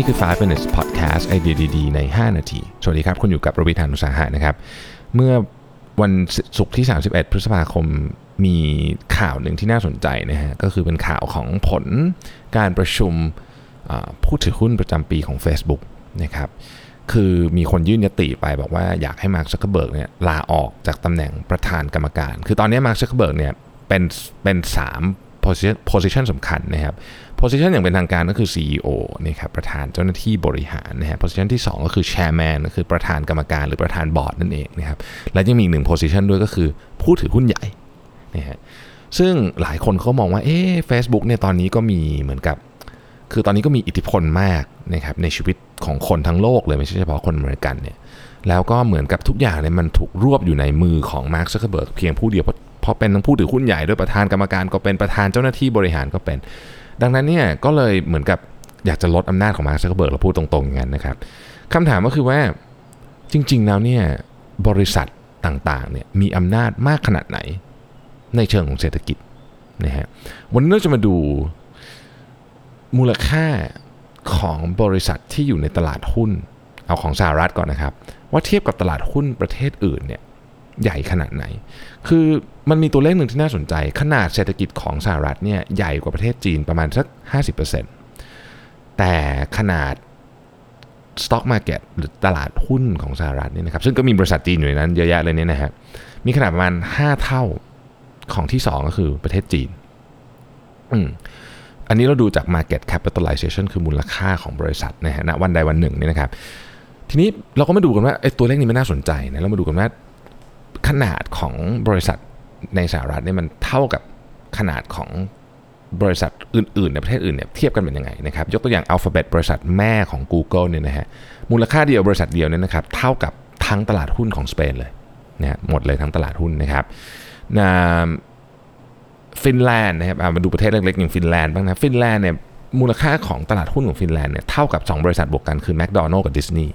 นี่คือ 5 minutes podcast ไอเดียดีๆ ใน 5 นาที สวัสดีครับ คุณอยู่กับรวิศ หาญอุตสาหะนะครับ เมื่อวันศุกร์ที่ 31 พฤษภาคมมีข่าวหนึ่งที่น่าสนใจนะฮะ ก็คือเป็นข่าวของผลการประชุมผู้ถือหุ้นประจำปีของ Facebook นะครับ คือมีคนยื่นญัตติไปบอกว่าอยากให้มาร์คซักเคเบิร์กเนี่ยลาออกจากตำแหน่งประธานกรรมการ คือตอนนี้มาร์คซักเคเบิร์กเนี่ยเป็นเป็นสาม position position สำคัญนะครับ position อย่างเป็นทางการก็คือ CEO นะครับประธานเจ้าหน้าที่บริหารนะฮะ position ที่ 2 ก็คือ chairman ก็คือประธานกรรมการหรือประธานบอร์ดนั่นเองนะครับ และยังมีอีกหนึ่ง position ด้วยก็คือผู้ถือหุ้นใหญ่นะฮะซึ่งหลายคนเขามองว่าเอ๊ะ Facebook เนี่ยตอนนี้ก็มีเหมือนกับ คือตอนนี้ก็มีอิทธิพลมากนะครับในชีวิตของคนทั้งโลกเลยไม่ใช่เฉพาะคนอเมริกันเนี่ยแล้วก็เหมือนกับทุกอย่างเนี่ยมันถูกรวบอยู่ในมือของมาร์คซักเคเบิร์กเพียงผู้เดียวเพราะ เพราะเป็นทั้งผู้ถือหุ้นใหญ่ด้วยประธานกรรมการก็เป็นประธานเจ้าหน้าที่บริหารก็เป็น ดังนั้นเนี่ยก็เลยเหมือนกับอยากจะลดอำนาจของมาร์คซักเคเบิร์กเราพูดตรงๆอย่างนั้นนะครับคำถามก็คือว่าจริงๆแล้วเนี่ยบริษัทต่างๆเนี่ยมีอำนาจมากขนาดไหนในเชิงของเศรษฐกิจนะฮะวันนี้เราจะมาดูมูลค่าของบริษัทที่อยู่ในตลาดหุ้น เอาของสหรัฐก่อนนะครับ ว่าเทียบกับตลาดหุ้นประเทศอื่นเนี่ย ใหญ่ขนาดไหน คือมันมีตัวเลขหนึ่งที่น่าสนใจ ขนาดเศรษฐกิจของสหรัฐเนี่ยใหญ่กว่าประเทศจีนประมาณสัก 50%แต่ขนาด Stock Market หรือตลาดหุ้นของสหรัฐเนี่ยนะครับซึ่งก็มีบริษัทจีนอยู่ในนั้นเยอะแยะเลยเนี่ยนะฮะมีขนาดประมาณ 5 เท่าของที่ 2 ก็คือประเทศจีนอืมอันนี้เราดูจาก market capitalization คือมูลค่าของบริษัทนะฮะณวันใดวันหนึ่งนี่นะครับทีนี้เราก็มาดูกันว่าไอ้ตัวเลขนี้มันน่าสนใจนะเรามาดูกันว่า ขนาดของบริษัทในสหรัฐเนี่ยมันเท่ากับขนาดของบริษัทอื่นๆ ในประเทศอื่นเนี่ยเทียบกันเป็นยังไงนะครับ ยกตัวอย่าง Alphabet บริษัทแม่ของ Google เนี่ยนะฮะมูลค่าเดียวบริษัทเดียวเนี่ยนะครับเท่ากับทั้งตลาดหุ้นของสเปนเลยนะหมดเลยทั้งตลาดหุ้นนะครับฟินแลนด์นะครับมาดูประเทศเล็กๆอย่างฟินแลนด์บ้างนะฟินแลนด์เนี่ยมูลค่าของตลาดหุ้นของฟินแลนด์เนี่ยเท่ากับ 2 บริษัทบวกกันคือแมคโดนัลล์กับดิสนีย์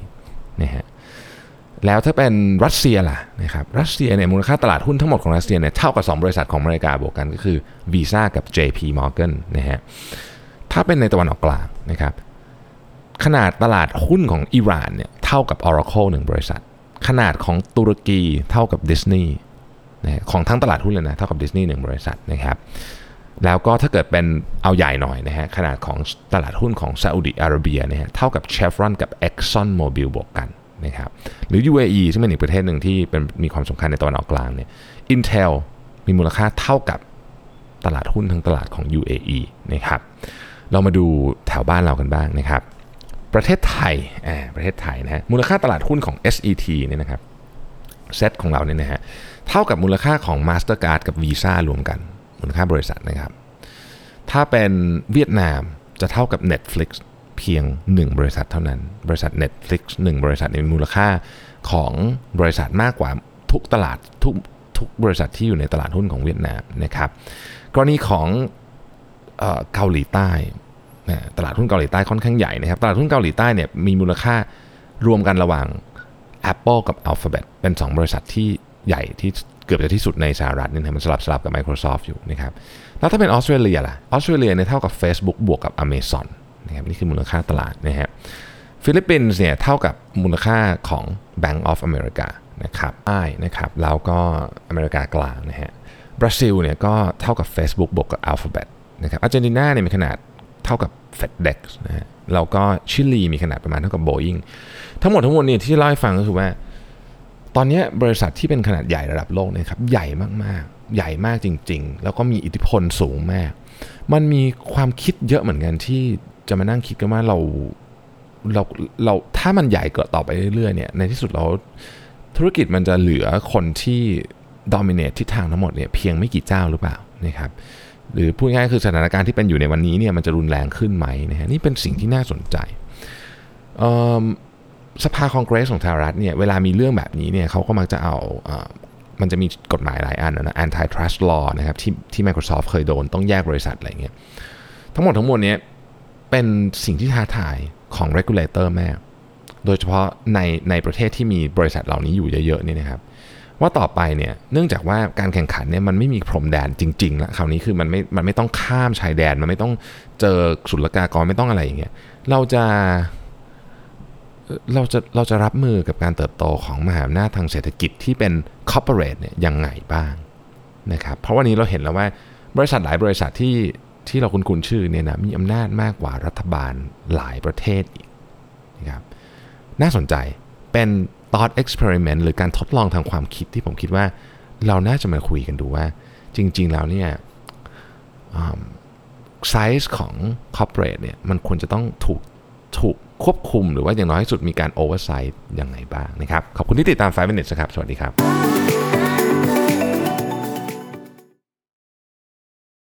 นะฮะ แล้วถ้าเป็นรัสเซียล่ะนะครับรัสเซียเนี่ยมูลค่าตลาดหุ้นทั้งหมดของรัสเซียเนี่ยเท่ากับ 2 บริษัทของอเมริกาบวกกันก็คือ Visa กับ JP Morgan นะฮะถ้าเป็นในตะวันออกกลางนะครับขนาดตลาดหุ้นของอิหร่านเนี่ยเท่ากับ Oracle 1 บริษัท ขนาดของตุรกีเท่ากับดิสนีย์นะของทั้งตลาดหุ้นเลยนะเท่ากับดิสนีย์หนึ่งบริษัทนะครับแล้วก็ถ้าเกิดเป็นเอาใหญ่หน่อยนะฮะขนาดของตลาดหุ้นของซาอุดิอาระเบียนะฮะเท่ากับ Chevron กับ Exxon Mobil บวกกัน นะครับหรือ UAE ซึ่งเป็นอีกประเทศหนึ่งที่เป็นมีความสำคัญในตะวันออกกลางเนี่ย Intel มีมูลค่าเท่ากับตลาดหุ้นทั้งตลาดของ UAE นะครับเรามาดูแถวบ้านเรากันบ้างนะครับ ประเทศไทยประเทศไทยนะฮะมูลค่าตลาดหุ้นของ SET เนี่ยนะครับเซตของเราเนี่ยนะฮะเท่ากับมูลค่าของ Mastercard กับ Visa รวมกัน มูลค่าบริษัทนะครับ ถ้าเป็นเวียดนามจะเท่ากับ Netflix เพียง 1 บริษัทเท่านั้น บริษัท Netflix 1 บริษัทมีมูลค่าของบริษัทมากกว่าทุกตลาดทุกทุกบริษัทที่อยู่ในตลาดหุ้นของเวียดนามนะครับกรณีของเกาหลีใต้ตลาดหุ้นเกาหลีใต้ค่อนข้างใหญ่นะครับตลาดหุ้นเกาหลีใต้เนี่ยมีมูลค่ารวมกันระหว่าง Apple กับ Alphabet เป็น 2 บริษัทที่ใหญ่ที่เกือบจะที่สุดในสหรัฐนี่มันสลับสลับกับ Microsoft อยู่นะครับแล้วถ้าเป็นออสเตรเลียล่ะออสเตรเลียเนี่ยเท่ากับ Facebook บวกกับ Amazon นะครับนี่คือมูลค่าตลาดนะฮะฟิลิปปินส์เนี่ยเท่ากับมูลค่าของ Bank of America นะครับไอ้นะครับแล้วก็อเมริกากลางนะฮะบราซิลเนี่ยก็เท่ากับ Facebook บวกกับ Alphabet นะครับอาร์เจนตินาเนี่ยมีขนาดเท่ากับ FedEx นะฮะแล้วก็ชิลีมีขนาดประมาณเท่ากับ Boeing ทั้งหมดทั้งมวลเนี่ยที่เล่าให้ฟังก็คือว่า ตอนนี้บริษัทที่เป็นขนาดใหญ่ระดับโลกนะครับใหญ่มากๆ ใหญ่มากจริง ๆ แล้วก็มีอิทธิพลสูงมาก มันมีความคิดเยอะเหมือนกันที่ จะมานั่งคิดกันว่าเราเราเราถ้ามันใหญ่เกิดต่อไปเรื่อยๆเนี่ยในที่สุดเราธุรกิจมันจะเหลือคนที่ดอมิเนตทิศทางทั้งหมดเนี่ยเพียงไม่กี่เจ้าหรือเปล่านะครับหรือพูดง่ายคือสถานการณ์ที่เป็นอยู่ในวันนี้เนี่ยมันจะรุนแรงขึ้นไหมนะฮะนี่เป็นสิ่งที่น่าสนใจสภาคองเกรสของสหรัฐเนี่ยเวลามีเรื่องแบบนี้เนี่ยเขาก็มักจะเอามันจะมีกฎหมายหลายอันนะ antitrust law นะครับที่ที่ Microsoft เคยโดนต้องแยกบริษัทอะไรเงี้ยทั้งหมดทั้งมวลเนี้ เป็นสิ่งที่ท้าทายของ regulator แม่ โดยเฉพาะในในประเทศที่มีบริษัทเหล่านี้อยู่เยอะๆนี่นะครับ ว่าต่อไปเนี่ยเนื่องจากว่าการแข่งขันเนี่ยมันไม่มีพรมแดนจริงๆแล้วคราวนี้คือมันไม่มันไม่ต้องข้ามชายแดน มันไม่ต้องเจอศุลกากรไม่ต้องอะไรอย่างเงี้ยเราจะเราจะเราจะรับมือกับการเติบโตของมหาอำนาจทางเศรษฐกิจที่เป็น corporate เนี่ยยังไงบ้างนะครับเพราะวันนี้เราเห็นแล้วว่าบริษัทหลายบริษัทที่ ที่เราคุ้นๆชื่อเนี่ยนะมีอำนาจมากกว่ารัฐบาลหลายประเทศอีกนะครับน่าสนใจเป็น thought experiment หรือการทดลองทางความคิดที่ผมคิดว่าเราน่าจะมาคุยกันดูว่า จริง ๆ แล้วเนี่ยไซส์ของ corporate เนี่ยมันควรจะต้องถูกถูกควบคุมหรือว่าอย่างน้อยที่สุดมีการ oversight ยังไงบ้างนะครับ ขอบคุณที่ติดตาม 5 minutes นะครับ สวัสดีครับ